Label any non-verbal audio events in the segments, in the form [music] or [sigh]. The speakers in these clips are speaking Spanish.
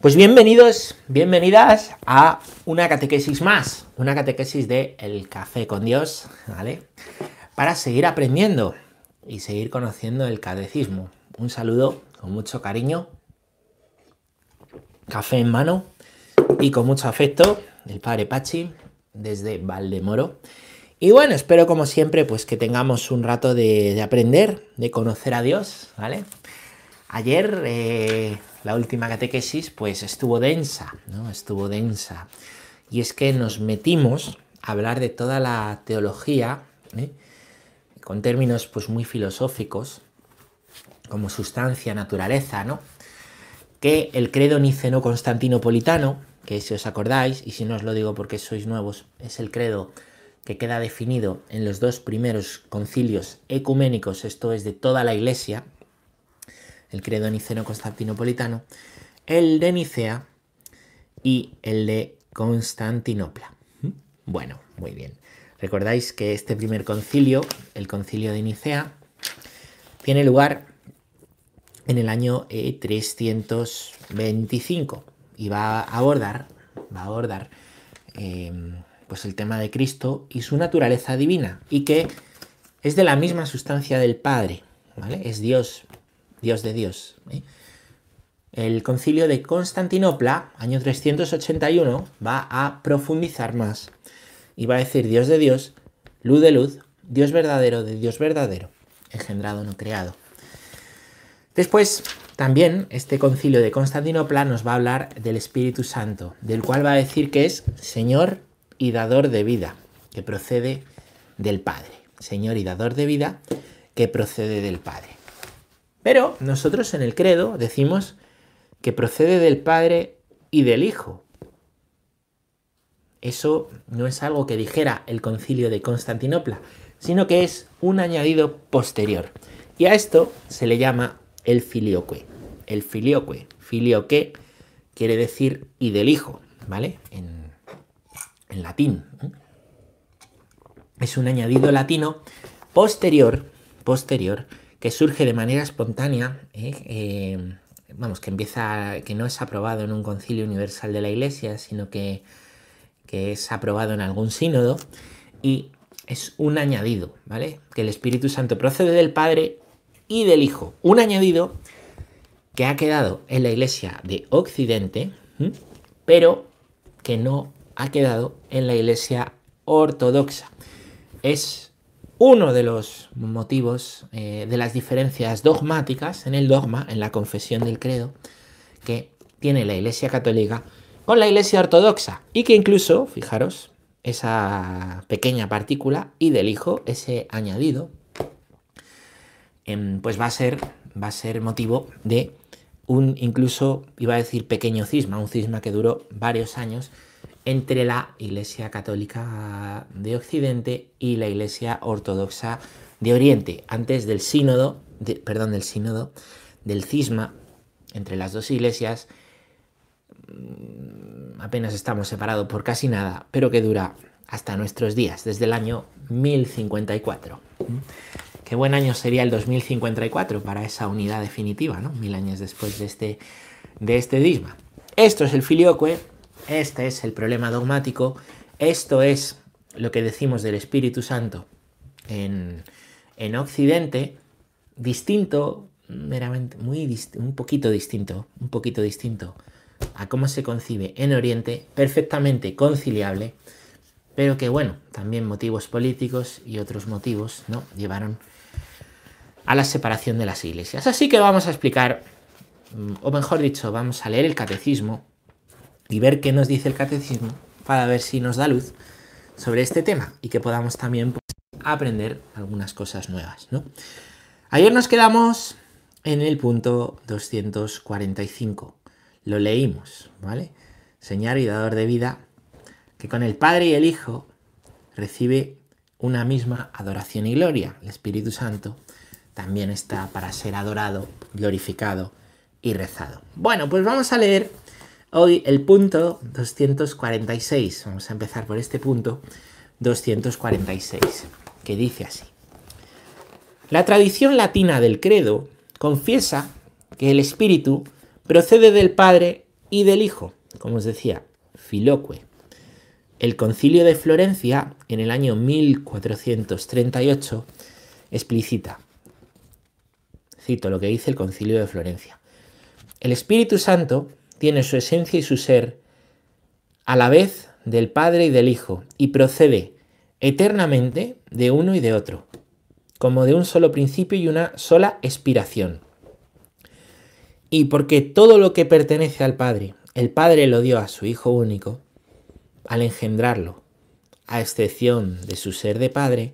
Pues bienvenidos, bienvenidas a una catequesis más, una catequesis de El Café con Dios, ¿vale? Para seguir aprendiendo y seguir conociendo el catecismo. Un saludo con mucho cariño, café en mano y con mucho afecto del Padre Pachi desde Valdemoro. Y bueno, espero como siempre pues que tengamos un rato de, aprender, de conocer a Dios, ¿vale? Ayer eh, la última catequesis pues estuvo densa, ¿no? Estuvo densa. Y es que nos metimos a hablar de toda la teología, ¿eh? con términos pues muy filosóficos, como sustancia, naturaleza, ¿no? Que el credo niceno-constantinopolitano, que si os acordáis, y si no os lo digo porque sois nuevos, es el credo que queda definido en los dos primeros concilios ecuménicos, esto es de toda la Iglesia, el credo niceno-constantinopolitano, el de Nicea y el de Constantinopla. Bueno, muy bien. Recordáis que este primer concilio, el concilio de Nicea, tiene lugar en el año 325 eh, y va a abordar, va a abordar em, pues el tema de Cristo y su naturaleza divina y que es de la misma sustancia del Padre, ¿vale? Es Dios Dios de Dios. ¿eh? El concilio de Constantinopla, año 381, va a profundizar más y va a decir Dios de Dios, luz de luz, Dios verdadero de Dios verdadero, engendrado no creado. Después, también este concilio de Constantinopla nos va a hablar del Espíritu Santo, del cual va a decir que es Señor y dador de vida, que procede del Padre. Señor y dador de vida, que procede del Padre. Pero nosotros en el credo decimos que procede del Padre y del Hijo. Eso no es algo que dijera el concilio de Constantinopla, sino que es un añadido posterior. Y a esto se le llama el filioque. El filioque, filioque quiere decir y del Hijo, ¿vale? En, en latín. Es un añadido latino posterior, posterior que surge de manera espontánea, ¿eh? Eh, vamos, que empieza, que no es aprobado en un concilio universal de la Iglesia, sino que, que es aprobado en algún sínodo, y es un añadido, ¿vale? Que el Espíritu Santo procede del Padre y del Hijo. Un añadido que ha quedado en la Iglesia de Occidente, pero que no ha quedado en la Iglesia ortodoxa. Es uno de los motivos eh, de las diferencias dogmáticas en el dogma, en la confesión del credo, que tiene la Iglesia Católica con la Iglesia Ortodoxa y que incluso, fijaros, esa pequeña partícula y del Hijo, ese añadido, em, pues va a ser, va a ser motivo de un incluso, iba a decir pequeño cisma, un cisma que duró varios años, entre la Iglesia Católica de Occidente y la Iglesia Ortodoxa de Oriente, antes del sínodo, perdón, del sínodo, del cisma entre las dos iglesias, mm, apenas estamos separados por casi nada, pero que dura hasta nuestros días, desde el año 1054. Qué buen año sería el 2054 para esa unidad definitiva, ¿no? Mil años después de este, de este disma. Esto es el filioque, este es el problema dogmático. Esto es lo que decimos del Espíritu Santo en, Occidente, distinto, meramente, muy un poquito distinto, un poquito distinto a cómo se concibe en Oriente, perfectamente conciliable, pero que bueno, también motivos políticos y otros motivos ¿no? llevaron a la separación de las iglesias. Así que vamos a explicar, mm, o mejor dicho, vamos a leer el catecismo y ver qué nos dice el catecismo para ver si nos da luz sobre este tema y que podamos también pues, aprender algunas cosas nuevas. ¿no? Ayer nos quedamos en el punto 245. Lo leímos, ¿vale? Señor y dador de vida, que con el Padre y el Hijo recibe una misma adoración y gloria. El Espíritu Santo también está para ser adorado, glorificado y rezado. Bueno, pues vamos a leer Hoy el punto 246, vamos a empezar por este punto 246, que dice así. La tradición latina del credo confiesa que el Espíritu procede del Padre y del Hijo, como os decía, Filoque. El concilio de Florencia, en el año 1438, explicita, cito lo que dice el concilio de Florencia, el Espíritu Santo tiene su esencia y su ser a la vez del Padre y del Hijo y procede eternamente de uno y de otro, como de un solo principio y una sola expiración. Y porque todo lo que pertenece al Padre, el Padre lo dio a su Hijo único, al engendrarlo, a excepción de su ser de Padre,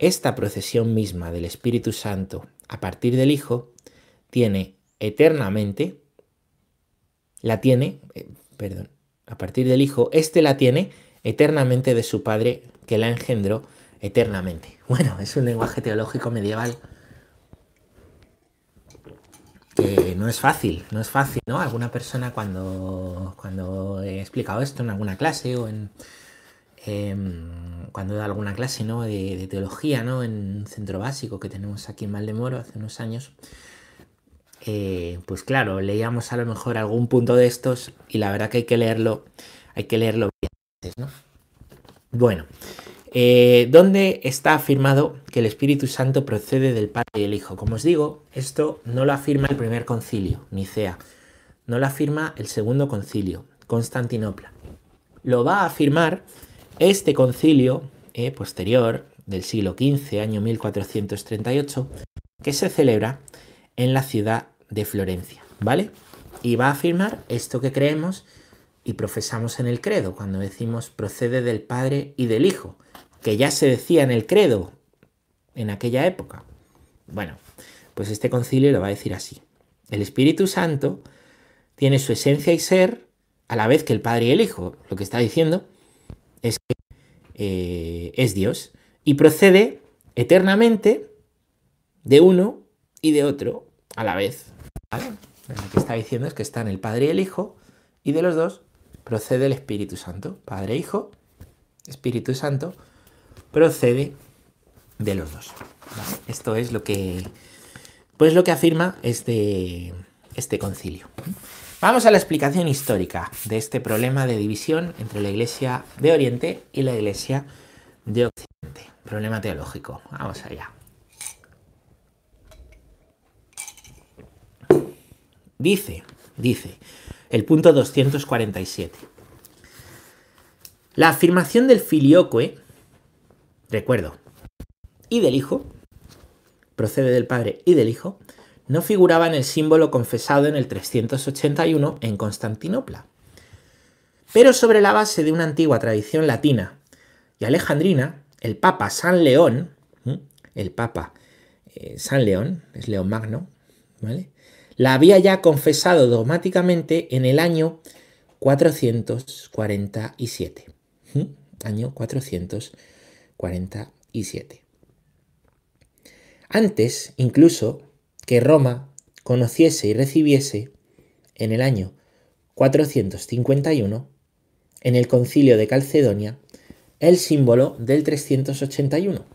esta procesión misma del Espíritu Santo a partir del Hijo tiene eternamente, la tiene, eh, perdón, a partir del Hijo, éste la tiene eternamente de su Padre que la engendró eternamente. Bueno, es un lenguaje teológico medieval que no es fácil, no es fácil, ¿no? Alguna persona cuando, cuando he explicado esto en alguna clase o en em, cuando he dado alguna clase ¿no? de, teología ¿no? en un centro básico que tenemos aquí en Maldemoro hace unos años, eh, pues claro, leíamos a lo mejor algún punto de estos y la verdad que hay que leerlo, hay que leerlo bien, ¿no? Bueno, eh, ¿dónde está afirmado que el Espíritu Santo procede del Padre y el Hijo? Como os digo, esto no lo afirma el primer concilio, Nicea, no lo afirma el segundo concilio, Constantinopla. Lo va a afirmar este concilio eh, posterior del siglo XV, año 1438, que se celebra en la ciudad de Florencia, ¿vale? Y va a afirmar esto que creemos y profesamos en el credo, cuando decimos procede del Padre y del Hijo, que ya se decía en el credo en aquella época. Bueno, pues este concilio lo va a decir así. El Espíritu Santo tiene su esencia y ser a la vez que el Padre y el Hijo. Lo que está diciendo es que eh, es Dios y procede eternamente de uno y de otro a la vez. Lo que está diciendo es que están el Padre y el Hijo, y de los dos procede el Espíritu Santo. Padre, Hijo, Espíritu Santo, procede de los dos. Esto es lo que, pues lo que afirma este, este concilio. Vamos a la explicación histórica de este problema de división entre la Iglesia de Oriente y la Iglesia de Occidente. Problema teológico. Vamos allá. Dice, dice, el punto 247. La afirmación del filioque, recuerdo, y del hijo, procede del padre y del hijo, no figuraba en el símbolo confesado en el 381 en Constantinopla. Pero sobre la base de una antigua tradición latina y alejandrina, el Papa San León, el Papa eh, San León, es León Magno, ¿vale? La había ya confesado dogmáticamente en el año 447. Año 447. Antes, incluso, que Roma conociese y recibiese en el año 451, en el concilio de Calcedonia, el símbolo del 381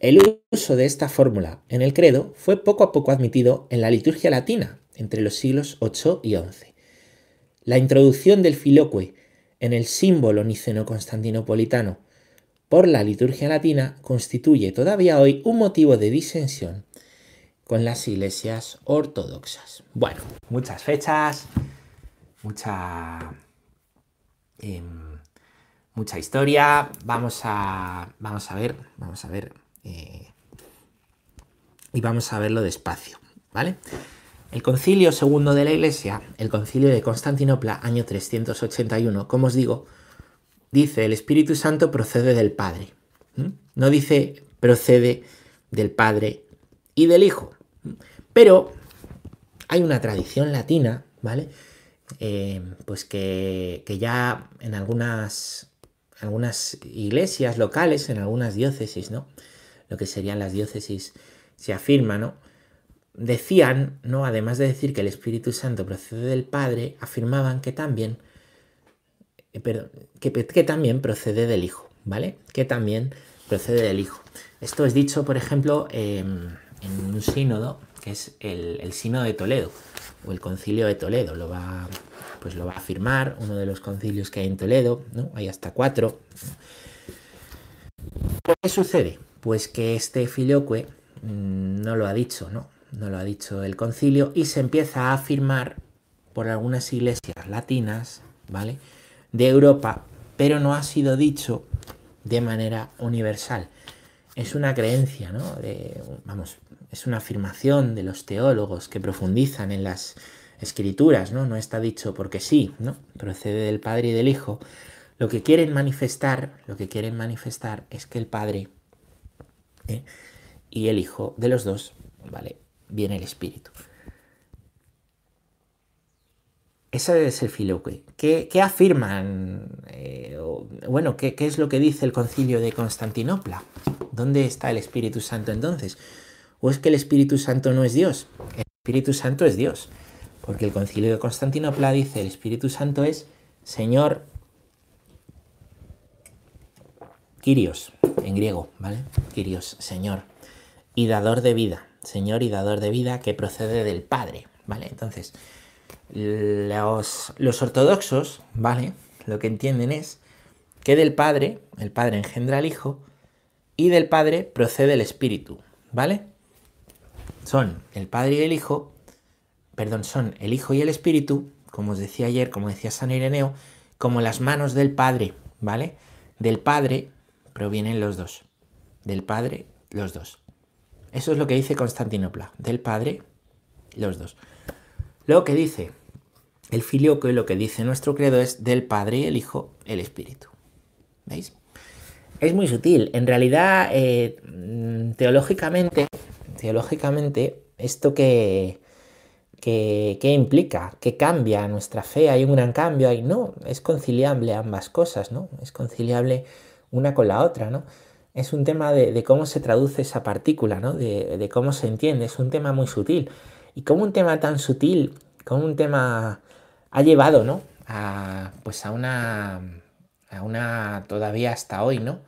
el uso de esta fórmula en el credo fue poco a poco admitido en la liturgia latina entre los siglos 8 y 11. La introducción del filoque en el símbolo niceno-constantinopolitano por la liturgia latina constituye todavía hoy un motivo de disensión con las iglesias ortodoxas. Bueno, muchas fechas, mucha, em, mucha historia. Vamos a, vamos a ver, vamos a ver eh, y vamos a verlo despacio, ¿vale? El concilio segundo de la Iglesia, el concilio de Constantinopla, año 381, como os digo, dice el Espíritu Santo procede del Padre. No dice procede del Padre y del Hijo. Pero hay una tradición latina, ¿vale? Eh, pues que, que, ya en algunas, algunas iglesias locales, en algunas diócesis, ¿no? Lo que serían las diócesis, se afirma, ¿no? Decían, ¿no? Además de decir que el Espíritu Santo procede del Padre, afirmaban que también, eh, que, también procede del Hijo, ¿vale? Que también procede del Hijo. Esto es dicho, por ejemplo, en un sínodo que es el, el Sino de Toledo o el Concilio de Toledo. Lo va, pues lo va a afirmar uno de los concilios que hay en Toledo, ¿no? Hay hasta cuatro. ¿Qué sucede? Pues que este filioque mm, no lo ha dicho, ¿no? No lo ha dicho el concilio y se empieza a afirmar por algunas iglesias latinas, ¿vale? De Europa, pero no ha sido dicho de manera universal. Es una creencia, ¿no? vamos, es una afirmación de los teólogos que profundizan en las escrituras, ¿no? No está dicho porque sí, ¿no? Procede del Padre y del Hijo. Lo que quieren manifestar, lo que quieren manifestar es que el Padre ¿eh? y el Hijo de los dos, ¿vale? Viene el Espíritu. Ese es el filoque. ¿Qué, afirman? Eh, bueno, ¿qué, ¿qué, es lo que dice el concilio de Constantinopla? ¿Dónde está el Espíritu Santo entonces? ¿O es que el Espíritu Santo no es Dios? El Espíritu Santo es Dios. Porque el concilio de Constantinopla dice el Espíritu Santo es Señor Kyrios, en griego, ¿vale? Kyrios, Señor, y dador de vida, Señor y dador de vida que procede del Padre, ¿vale? Entonces, los, los ortodoxos, ¿vale? Lo que entienden es que del Padre, el Padre engendra al Hijo, y del Padre procede el Espíritu, ¿vale? Son el Padre y el Hijo, perdón, son el Hijo y el Espíritu, como os decía ayer, como decía San Ireneo, como las manos del Padre, ¿vale? Del Padre provienen los dos. Del Padre, los dos. Eso es lo que dice Constantinopla. Del Padre, los dos. Lo que dice el filioque, lo que dice nuestro credo es del Padre el Hijo, el Espíritu. ¿Veis? Es muy sutil. En realidad, eh, teológicamente, teológicamente, esto que, que, que, implica, que cambia nuestra fe, hay un gran cambio, ahí no, es conciliable ambas cosas, ¿no? Es conciliable una con la otra, ¿no? Es un tema de, cómo se traduce esa partícula, ¿no? De, cómo se entiende, es un tema muy sutil. Y como un tema tan sutil, como un tema ha llevado, ¿no? A, pues a una, a una, todavía hasta hoy, ¿no?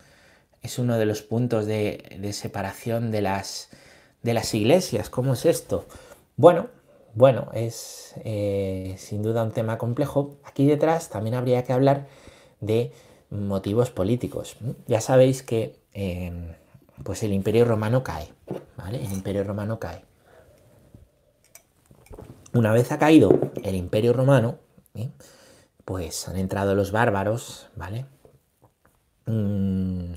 Es uno de los puntos de, separación de las, de las iglesias. ¿Cómo es esto? Bueno, bueno, es eh, sin duda un tema complejo. Aquí detrás también habría que hablar de motivos políticos. Ya sabéis que em, pues el imperio romano cae. El imperio romano cae. Una vez ha caído el imperio romano, ¿eh? pues han entrado los bárbaros, ¿vale? Mm,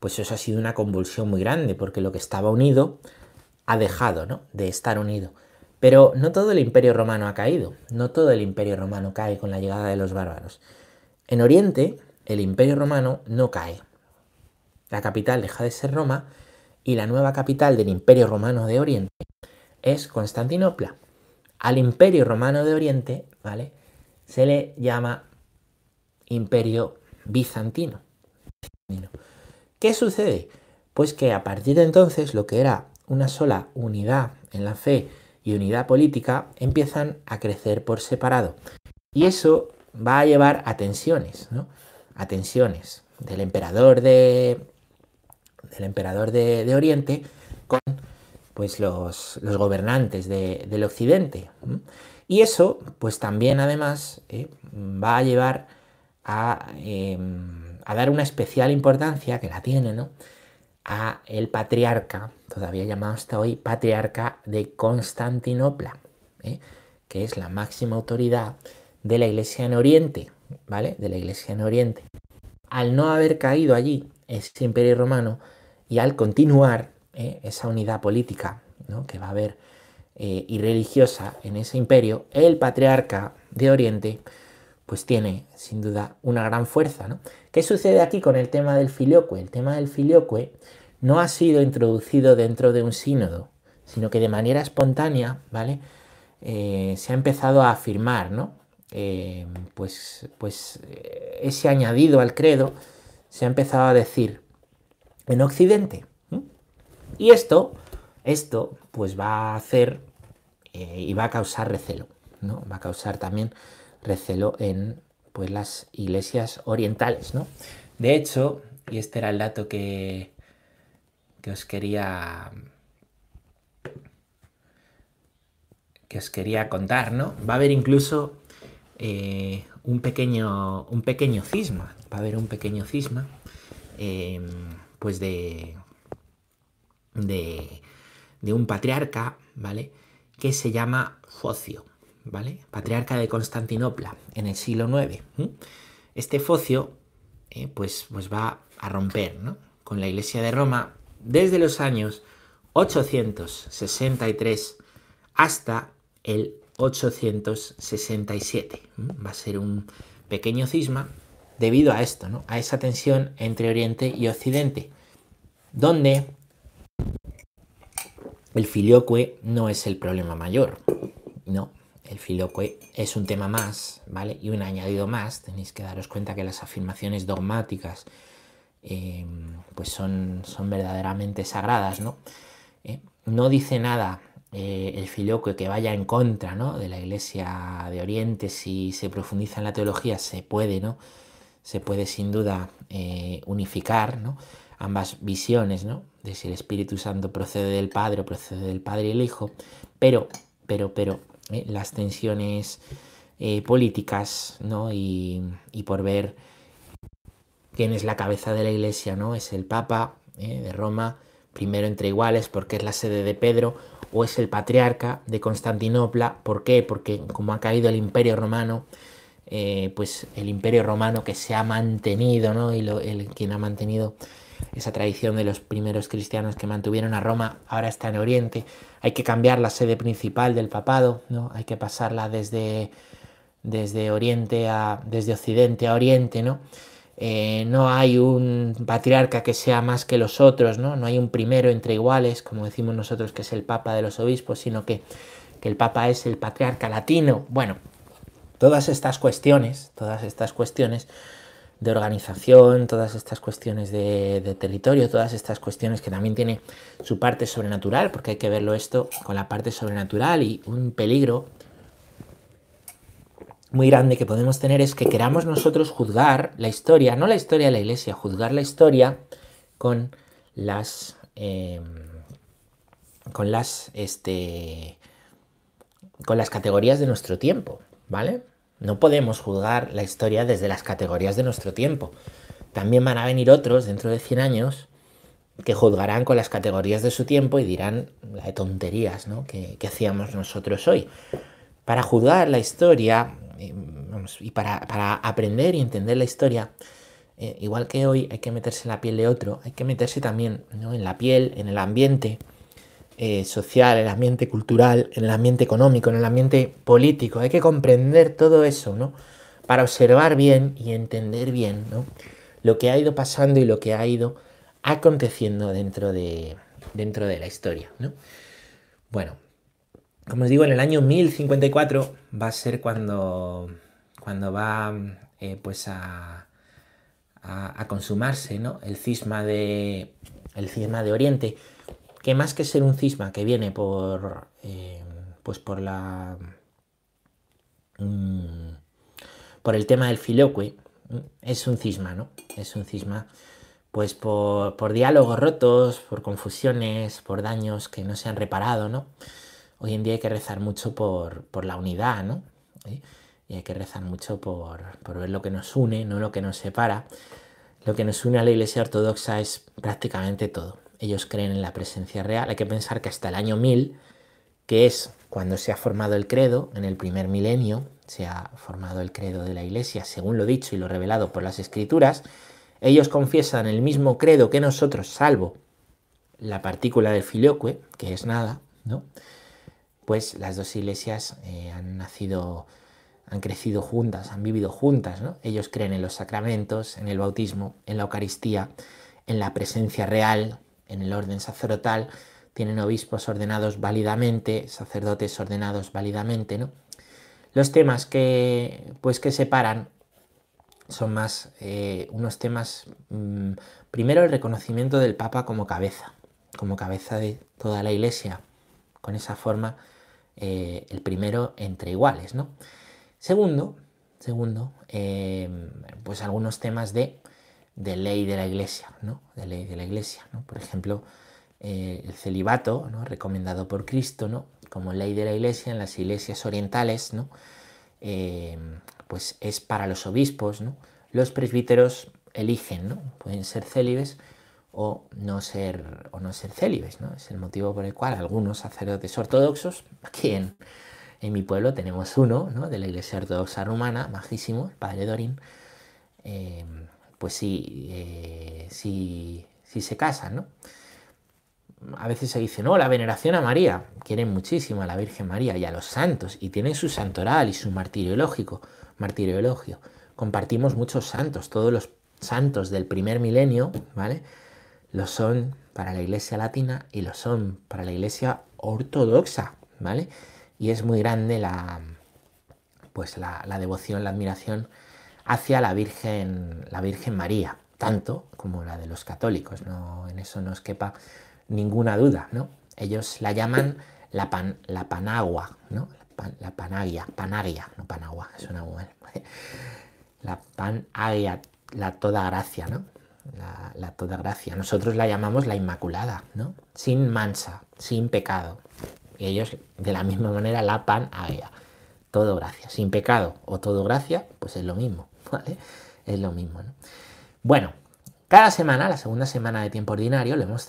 pues eso ha sido una convulsión muy grande, porque lo que estaba unido ha dejado ¿no? de estar unido. Pero no todo el imperio romano ha caído, no todo el imperio romano cae con la llegada de los bárbaros. En Oriente, el imperio romano no cae. La capital deja de ser Roma y la nueva capital del imperio romano de Oriente es Constantinopla. Al imperio romano de Oriente, ¿vale? Se le llama imperio bizantino. ¿Qué sucede? Pues que a partir de entonces lo que era una sola unidad en la fe y unidad política empiezan a crecer por separado. Y eso va a llevar a tensiones, ¿no? Atenciones del emperador de, del emperador de, Oriente con pues, los, gobernantes del Occidente. Y eso, pues también además, eh, va a llevar a, em, a, dar una especial importancia, que la tiene, ¿no? a el patriarca, todavía llamado hasta hoy patriarca de Constantinopla, ¿eh? que es la máxima autoridad de la Iglesia en Oriente, ¿vale? De la Iglesia en Oriente. Al no haber caído allí ese imperio romano y al continuar ¿eh? esa unidad política que va a haber eh, y religiosa en ese imperio, el patriarca de Oriente pues tiene sin duda una gran fuerza. ¿no? ¿Qué sucede aquí con el tema del filioque? El tema del filioque no ha sido introducido dentro de un sínodo, sino que de manera espontánea, ¿vale? Eh, se ha empezado a afirmar, ¿no? Eh, pues, pues eh, ese añadido al credo se ha empezado a decir en Occidente. Y esto, esto, pues va a hacer eh, y va a causar recelo, ¿no? Va a causar también recelo en pues, las iglesias orientales, ¿no? De hecho, y este era el dato que, que os quería que os quería contar, ¿no? Va a haber incluso eh, un, pequeño, un pequeño cisma, va a haber un pequeño cisma, em, pues de, de, de, un patriarca, ¿vale? Que se llama Focio, ¿vale? Patriarca de Constantinopla en el siglo IX. Este Focio, eh, pues, pues va a romper, ¿no? Con la Iglesia de Roma desde los años 863 hasta el 867. Va a ser un pequeño cisma debido a esto, ¿no? a esa tensión entre Oriente y Occidente, donde el filioque no es el problema mayor, no, el filioque es un tema más, ¿vale? Y un añadido más, tenéis que daros cuenta que las afirmaciones dogmáticas eh, pues son, son verdaderamente sagradas, ¿no? Eh, no dice nada eh, el filioque que vaya en contra ¿no? de la Iglesia de Oriente, si se profundiza en la teología, se puede, ¿no? Se puede sin duda unificar, ¿no? Ambas visiones, ¿no? De si el Espíritu Santo procede del Padre o procede del Padre y el Hijo, pero, pero, pero, las tensiones políticas, ¿no? Y, y por ver quién es la cabeza de la iglesia, ¿no? Es el Papa ¿eh? de Roma, primero entre iguales, porque es la sede de Pedro, o es el patriarca de Constantinopla, ¿por qué? Porque como ha caído el imperio romano, eh, pues el imperio romano que se ha mantenido, ¿no? Y lo, el, quien ha mantenido esa tradición de los primeros cristianos que mantuvieron a Roma, ahora está en Oriente. Hay que cambiar la sede principal del papado, ¿no? Hay que pasarla desde, desde Oriente a, desde Occidente a Oriente, ¿no? Eh, no hay un patriarca que sea más que los otros, ¿no? No hay un primero entre iguales, como decimos nosotros que es el Papa de los obispos, sino que, que el Papa es el patriarca latino. Bueno, todas estas cuestiones, todas estas cuestiones de organización, todas estas cuestiones de, de, territorio, todas estas cuestiones que también tiene su parte sobrenatural, porque hay que verlo esto con la parte sobrenatural y un peligro muy grande que podemos tener es que queramos nosotros juzgar la historia, no la historia de la iglesia, juzgar la historia con las. Eh, con las. Este, con las categorías de nuestro tiempo, ¿vale? No podemos juzgar la historia desde las categorías de nuestro tiempo. También van a venir otros dentro de 100 años que juzgarán con las categorías de su tiempo y dirán la de tonterías ¿no? que, que hacíamos nosotros hoy. Para juzgar la historia y para, aprender y entender la historia, eh, igual que hoy hay que meterse en la piel de otro, hay que meterse también en la piel, en el ambiente eh, social, en el ambiente cultural, en el ambiente económico, en el ambiente político. Hay que comprender todo eso, ¿no? Para observar bien y entender bien, Lo que ha ido pasando y lo que ha ido aconteciendo dentro de, dentro de la historia, Bueno, como os digo, en el año 1054 va a ser cuando, cuando va eh, pues a, consumarse ¿no? el, cisma de, el cisma de Oriente, que más que ser un cisma que viene por, eh, pues por, la, mm, por el tema del filoque, es un cisma, ¿no? Es un cisma pues por, por diálogos rotos, por confusiones, por daños que no se han reparado, ¿no? Hoy en día hay que rezar mucho por, la unidad, ¿no? Y hay que rezar mucho por, ver lo que nos une, no lo que nos separa. Lo que nos une a la Iglesia Ortodoxa es prácticamente todo. Ellos creen en la presencia real. Hay que pensar que hasta el año 1000, que es cuando se ha formado el credo, en el primer milenio, se ha formado el credo de la Iglesia, según lo dicho y lo revelado por las Escrituras, ellos confiesan el mismo credo que nosotros, salvo la partícula del filioque, que es nada, ¿no? Pues las dos iglesias eh, han nacido, han crecido juntas, han vivido juntas. ¿no? Ellos creen en los sacramentos, en el bautismo, en la Eucaristía, en la presencia real, en el orden sacerdotal, tienen obispos ordenados válidamente, sacerdotes ordenados válidamente. ¿no? Los temas que, pues, que separan son más eh, unos temas, mm, primero el reconocimiento del Papa como cabeza, como cabeza de toda la Iglesia, con esa forma eh, el primero entre iguales, ¿no? Segundo, segundo, eh, pues algunos temas de, de, ley de la iglesia, ¿no? De ley de la iglesia, ¿no? Por ejemplo, eh, el celibato, ¿no? Recomendado por Cristo, ¿no? como ley de la iglesia, en las iglesias orientales, ¿no? Pues es para los obispos, ¿no? Los presbíteros eligen, ¿no? Pueden ser célibes o no ser, o no ser célibes, ¿no? Es el motivo por el cual algunos sacerdotes ortodoxos, aquí en, mi pueblo tenemos uno, ¿no? De la iglesia ortodoxa rumana, majísimo, el padre Dorin, eh, pues sí, eh, sí, sí se casan, ¿no? a veces se dice, no, la veneración a María, quieren muchísimo a la Virgen María y a los santos, y tienen su santoral y su martirio lógico, martirio elogio. Compartimos muchos santos, todos los santos del primer milenio, ¿vale? Lo son para la iglesia latina y lo son para la iglesia ortodoxa, ¿vale? Y es muy grande la, pues la, la devoción, la admiración hacia la Virgen, la Virgen María, tanto como la de los católicos, no, en eso no quepa ninguna duda, ¿no? Ellos la llaman la, pan, la panagua, ¿no? La, panagia, panagia, no panagua, suena muy. [laughs] La panagia, la toda gracia, ¿no? La, toda gracia. Nosotros la llamamos la inmaculada, ¿no? Sin mansa, sin pecado. Y ellos de la misma manera la panagia, todo gracia. Sin pecado o todo gracia, pues es lo mismo, [laughs] ¿vale? Es lo mismo, ¿no? Bueno, cada semana, la segunda semana de tiempo ordinario, lo hemos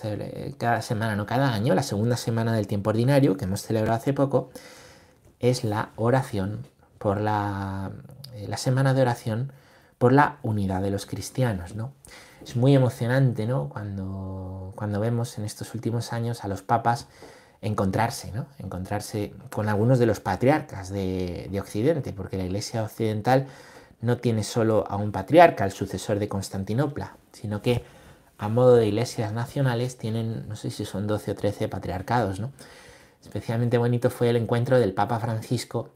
cada semana, no cada año, la segunda semana del tiempo ordinario que hemos celebrado hace poco, es la oración por la, eh, la semana de oración por la unidad de los cristianos, ¿no? Es muy emocionante, ¿no? Cuando, cuando vemos en estos últimos años a los papas encontrarse, ¿no? Encontrarse con algunos de los patriarcas de, de Occidente, porque la Iglesia occidental no tiene solo a un patriarca, el sucesor de Constantinopla, sino que a modo de iglesias nacionales tienen, no sé si son 12 o 13 patriarcados, ¿no? Especialmente bonito fue el encuentro del Papa Francisco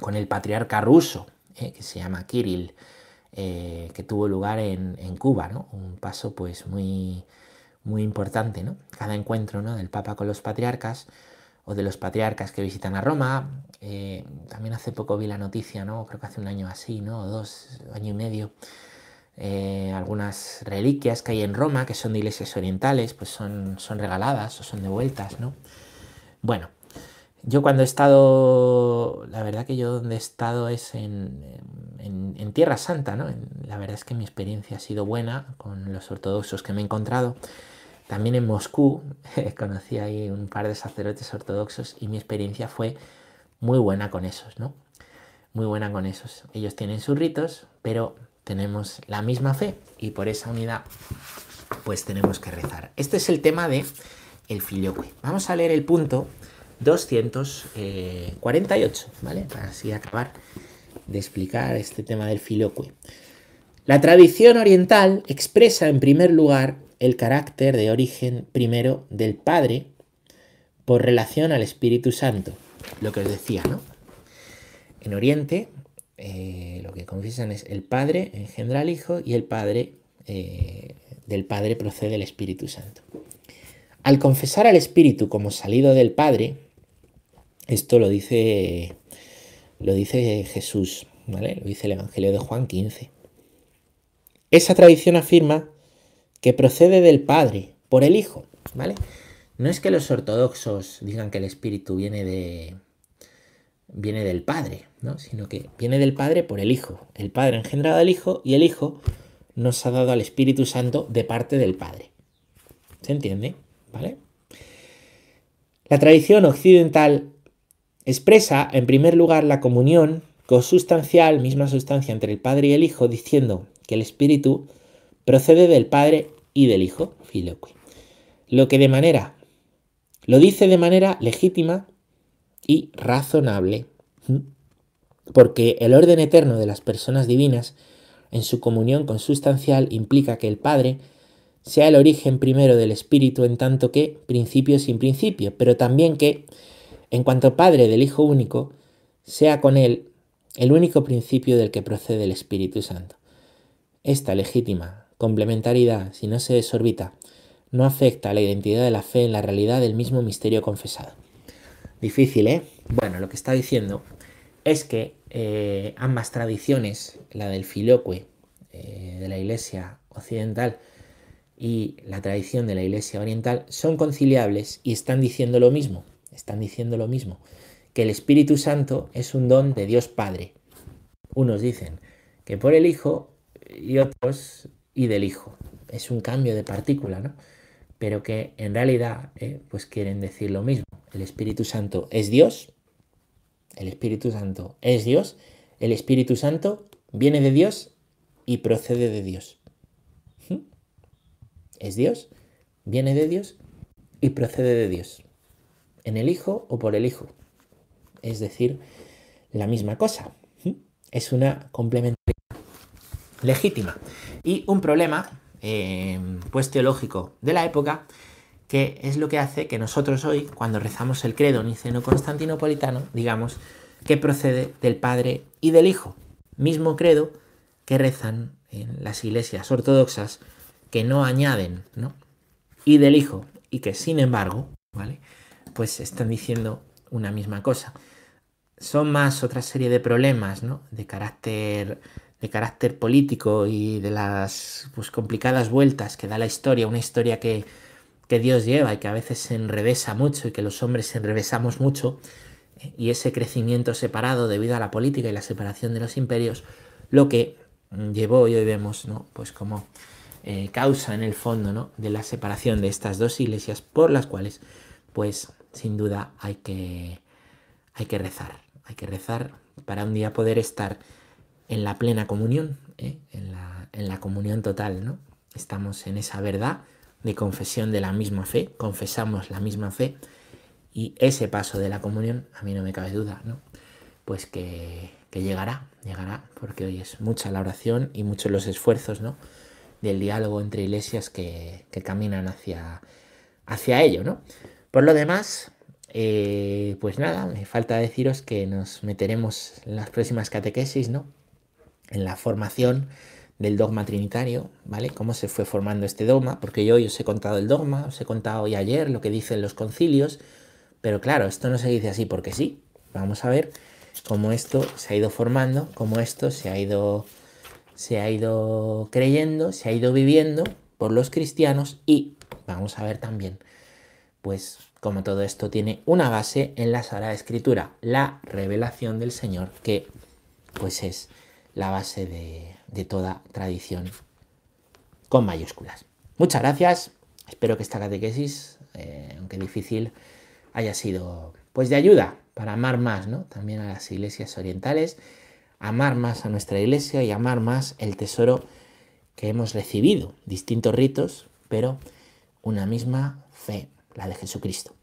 con el patriarca ruso, eh, que se llama Kirill, eh, que tuvo lugar en, Cuba, ¿no? Un paso pues muy, muy importante, ¿no? Cada encuentro ¿no? del Papa con los patriarcas o de los patriarcas que visitan a Roma. Eh, también hace poco vi la noticia, ¿no? Creo que hace un año así, ¿no? O dos, año y medio, eh, algunas reliquias que hay en Roma, que son de iglesias orientales, pues son, son regaladas o son devueltas, ¿no? Bueno, yo cuando he estado, la verdad que yo donde he estado es en, en, Tierra Santa, ¿no? la verdad es que mi experiencia ha sido buena con los ortodoxos que me he encontrado. También en Moscú [laughs] conocí ahí un par de sacerdotes ortodoxos y mi experiencia fue muy buena con esos, ¿no? Muy buena con esos. Ellos tienen sus ritos, pero tenemos la misma fe y por esa unidad pues tenemos que rezar. Este es el tema de el filioque. Vamos a leer el punto 248, ¿vale? Para así acabar de explicar este tema del filioque. La tradición oriental expresa en primer lugar el carácter de origen primero del Padre por relación al Espíritu Santo. Lo que os decía, ¿no? En Oriente eh, lo que confiesan es el Padre engendra al Hijo y el Padre eh, del Padre procede el Espíritu Santo. Al confesar al Espíritu como salido del Padre, esto lo dice, lo dice Jesús, ¿vale? Lo dice el Evangelio de Juan 15. Esa tradición afirma que procede del Padre por el Hijo, ¿vale? No es que los ortodoxos digan que el Espíritu viene de, viene del Padre, ¿no? sino que viene del Padre por el Hijo. El Padre ha engendrado al Hijo y el Hijo nos ha dado al Espíritu Santo de parte del Padre. ¿Se entiende? La tradición occidental expresa, en primer lugar, la comunión consustancial, misma sustancia entre el Padre y el Hijo, diciendo que el Espíritu procede del Padre y del Hijo. Lo que de manera, lo dice de manera legítima y razonable. Porque el orden eterno de las personas divinas, en su comunión consustancial, implica que el Padre sea el origen primero del Espíritu en tanto que principio sin principio, pero también que, en cuanto Padre del Hijo único, sea con él el único principio del que procede el Espíritu Santo. Esta legítima complementariedad, si no se desorbita, no afecta a la identidad de la fe en la realidad del mismo misterio confesado. Difícil, ¿eh? Bueno, lo que está diciendo es que eh, ambas tradiciones, la del filoque eh, de la Iglesia occidental y la tradición de la Iglesia oriental, son conciliables y están diciendo lo mismo. están diciendo lo mismo, que el Espíritu Santo es un don de Dios Padre. Unos dicen que por el Hijo y otros y del Hijo. Es un cambio de partícula, ¿no? Pero que en realidad eh, pues quieren decir lo mismo. El Espíritu Santo es Dios, el Espíritu Santo es Dios, el Espíritu Santo viene de Dios y procede de Dios. ¿Mm? Es Dios, viene de Dios y procede de Dios. En el Hijo o por el Hijo. Es decir, la misma cosa. Es una complementariedad legítima. Y un problema, eh, pues teológico de la época, que es lo que hace que nosotros hoy, cuando rezamos el credo niceno-constantinopolitano, digamos que procede del Padre y del Hijo. Mismo credo que rezan en las iglesias ortodoxas que no añaden, ¿no? Y del Hijo, y que sin embargo, ¿vale? Pues están diciendo una misma cosa. Son más otra serie de problemas, ¿no? De carácter de carácter político y de las pues, complicadas vueltas que da la historia, una historia que, que Dios lleva y que a veces se enrevesa mucho y que los hombres se enrevesamos mucho, eh, y ese crecimiento separado debido a la política y la separación de los imperios, lo que llevó y hoy vemos, ¿no? Pues como eh, causa en el fondo, ¿no? De la separación de estas dos iglesias por las cuales, pues sin duda hay que, hay que rezar, hay que rezar para un día poder estar en la plena comunión, ¿eh? en, la, en, la, comunión total, ¿no? Estamos en esa verdad de confesión de la misma fe, confesamos la misma fe y ese paso de la comunión, a mí no me cabe duda, ¿no? Pues que, que llegará, llegará, porque hoy es mucha la oración y muchos los esfuerzos, ¿no? Del diálogo entre iglesias que, que caminan hacia, hacia ello, ¿no? Por lo demás, eh, pues nada, me falta deciros que nos meteremos en las próximas catequesis, ¿no? en la formación del dogma trinitario, ¿vale? Cómo se fue formando este dogma, porque yo hoy os he contado el dogma, os he contado hoy ayer lo que dicen los concilios, pero claro, esto no se dice así porque sí. Vamos a ver cómo esto se ha ido formando, cómo esto se ha ido, se ha ido creyendo, se ha ido viviendo por los cristianos y vamos a ver también, pues, cómo todo esto tiene una base en la Sagrada Escritura, la revelación del Señor, que pues es la base de, toda tradición con mayúsculas. Muchas gracias. Espero que esta catequesis, eh, aunque difícil, haya sido pues de ayuda para amar más, ¿no? También a las iglesias orientales, amar más a nuestra iglesia y amar más el tesoro que hemos recibido, distintos ritos, pero una misma fe, la de Jesucristo.